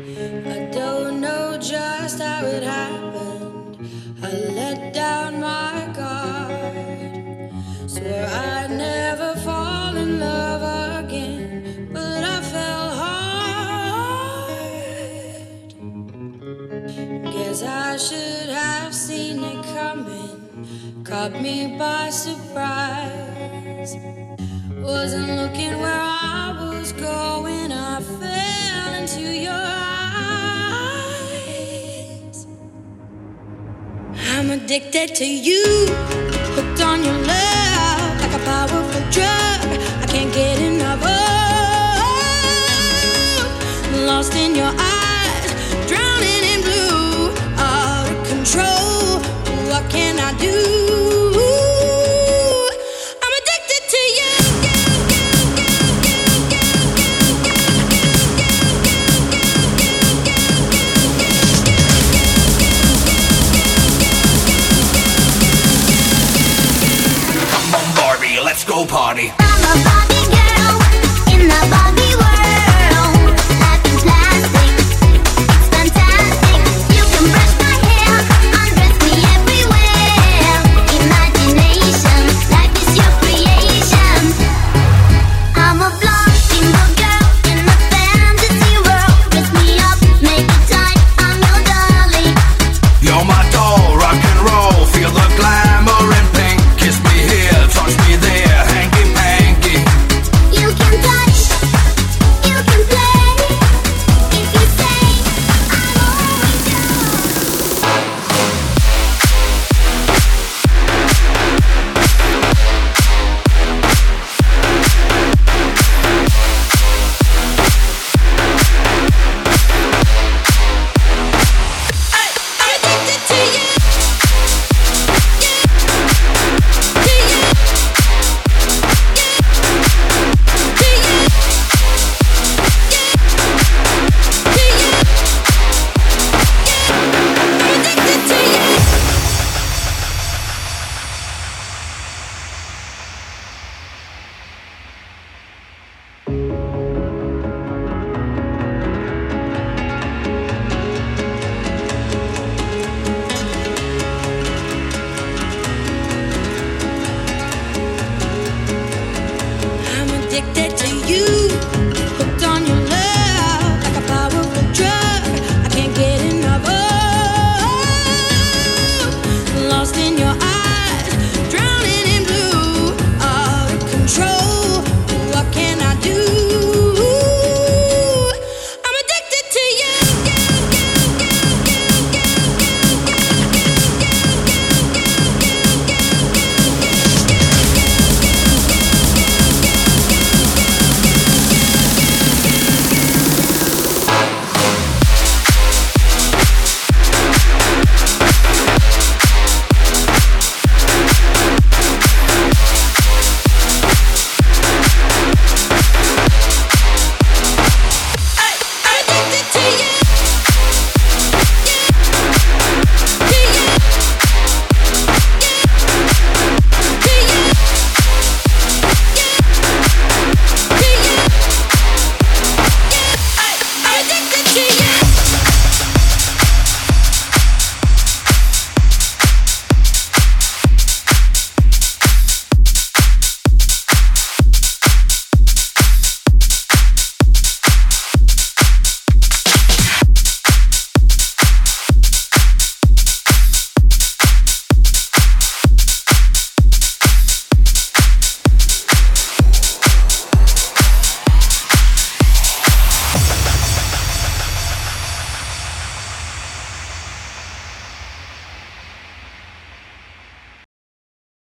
I don't know just how it happened. I let down my guard. Swear I'd never fall in love again, but I fell hard. Guess I should have seen it coming. Caught me by surprise. Wasn't looking where I was going. I addicted to you, hooked on your love Go party.